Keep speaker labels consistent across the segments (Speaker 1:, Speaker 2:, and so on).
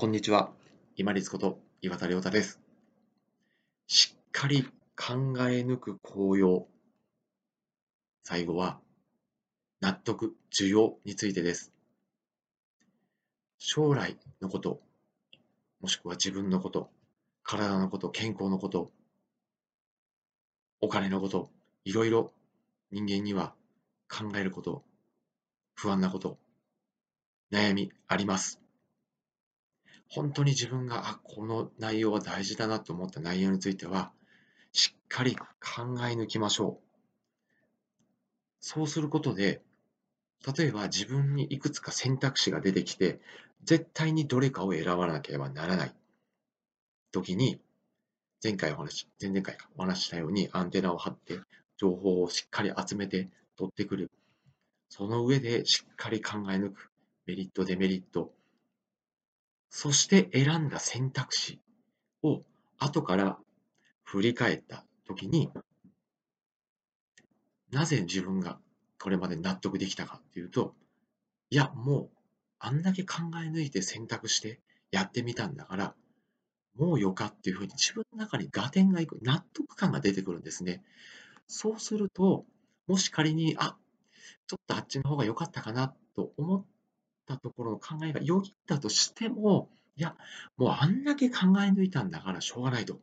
Speaker 1: こんにちは。今立こと岩田亮太です。しっかり考え抜く紅葉。最後は、納得、需要についてです。将来のこと、もしくは自分のこと、体のこと、健康のこと、お金のこと、いろいろ人間には考えること、不安なこと、悩みあります。本当に自分が、あ、この内容は大事だなと思った内容については、しっかり考え抜きましょう。そうすることで、例えば自分にいくつか選択肢が出てきて、絶対にどれかを選ばなければならない時に、前回お話、前々回お話したようにアンテナを張って、情報をしっかり集めて取ってくる。その上でしっかり考え抜く。メリット、デメリット、そして選んだ選択肢を後から振り返った時に、なぜ自分がこれまで納得できたかっていうと、いや、もうあんだけ考え抜いて選択してやってみたんだから、もうよかっていうふうに自分の中に合点がいく、納得感が出てくるんですね。そうすると、もし仮に、あ、ちょっとあっちの方が良かったかなと思ったところの考えがよぎったとしても、いや、もうあんだけ考え抜いたんだからしょうがないと。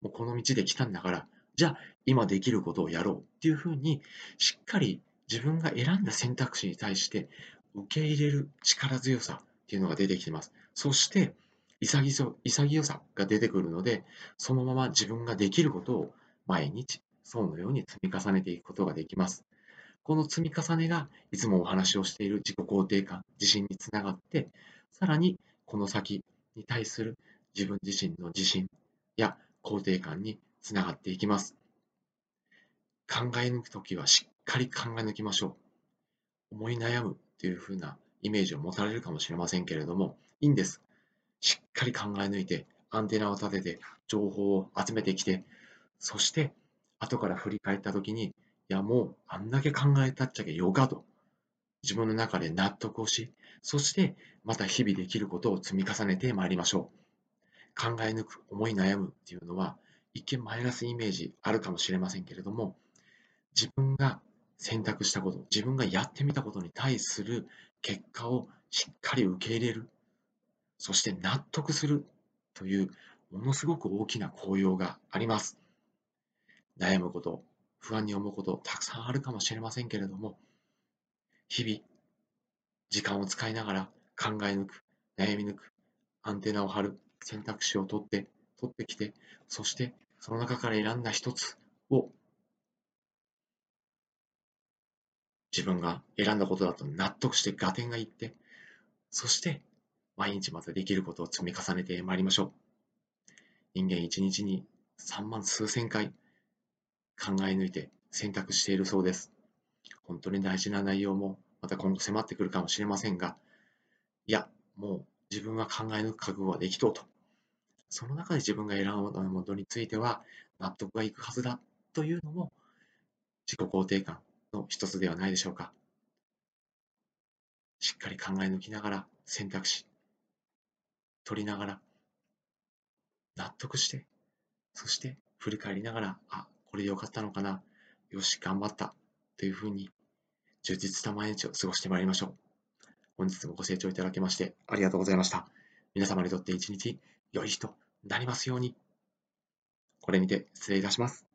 Speaker 1: もうこの道で来たんだから、じゃあ今できることをやろうっていうふうに、しっかり自分が選んだ選択肢に対して受け入れる力強さっていうのが出てきてます。そして、潔潔さが出てくるので、そのまま自分ができることを毎日、そうのように積み重ねていくことができます。この積み重ねがいつもお話をしている自己肯定感、自信につながって、さらにこの先に対する自分自身の自信や肯定感につながっていきます。考え抜くときはしっかり考え抜きましょう。思い悩むというふうなイメージを持たれるかもしれませんけれども、いいんです。しっかり考え抜いて、アンテナを立てて、情報を集めてきて、そして後から振り返ったときに、いや、もうあんだけ考えたっちゃけよかと、自分の中で納得をし、そしてまた日々できることを積み重ねてまいりましょう。考え抜く、思い悩むっていうのは、一見マイナスイメージあるかもしれませんけれども、自分が選択したこと、自分がやってみたことに対する結果をしっかり受け入れる、そして納得するというものすごく大きな効用があります。悩むこと、不安に思うことたくさんあるかもしれませんけれども、日々、時間を使いながら考え抜く、悩み抜く、アンテナを張る、選択肢を取って、取ってきて、そしてその中から選んだ一つを自分が選んだことだと納得して合点がいって、そして毎日またできることを積み重ねてまいりましょう。人間一日に3万数千回考え抜いて選択しているそうです。本当に大事な内容もまた今後迫ってくるかもしれませんが、いや、もう自分は考え抜く覚悟はできとうと。その中で自分が選んだものについては納得がいくはずだというのも自己肯定感の一つではないでしょうか。しっかり考え抜きながら選択肢取りながら納得してそして振り返りながらあこれでよかったのかなよし、頑張った。というふうに、充実した毎日を過ごしてまいりましょう。本日もご清聴いただきましてありがとうございました。皆様にとって一日良い日となりますように。これにて失礼いたします。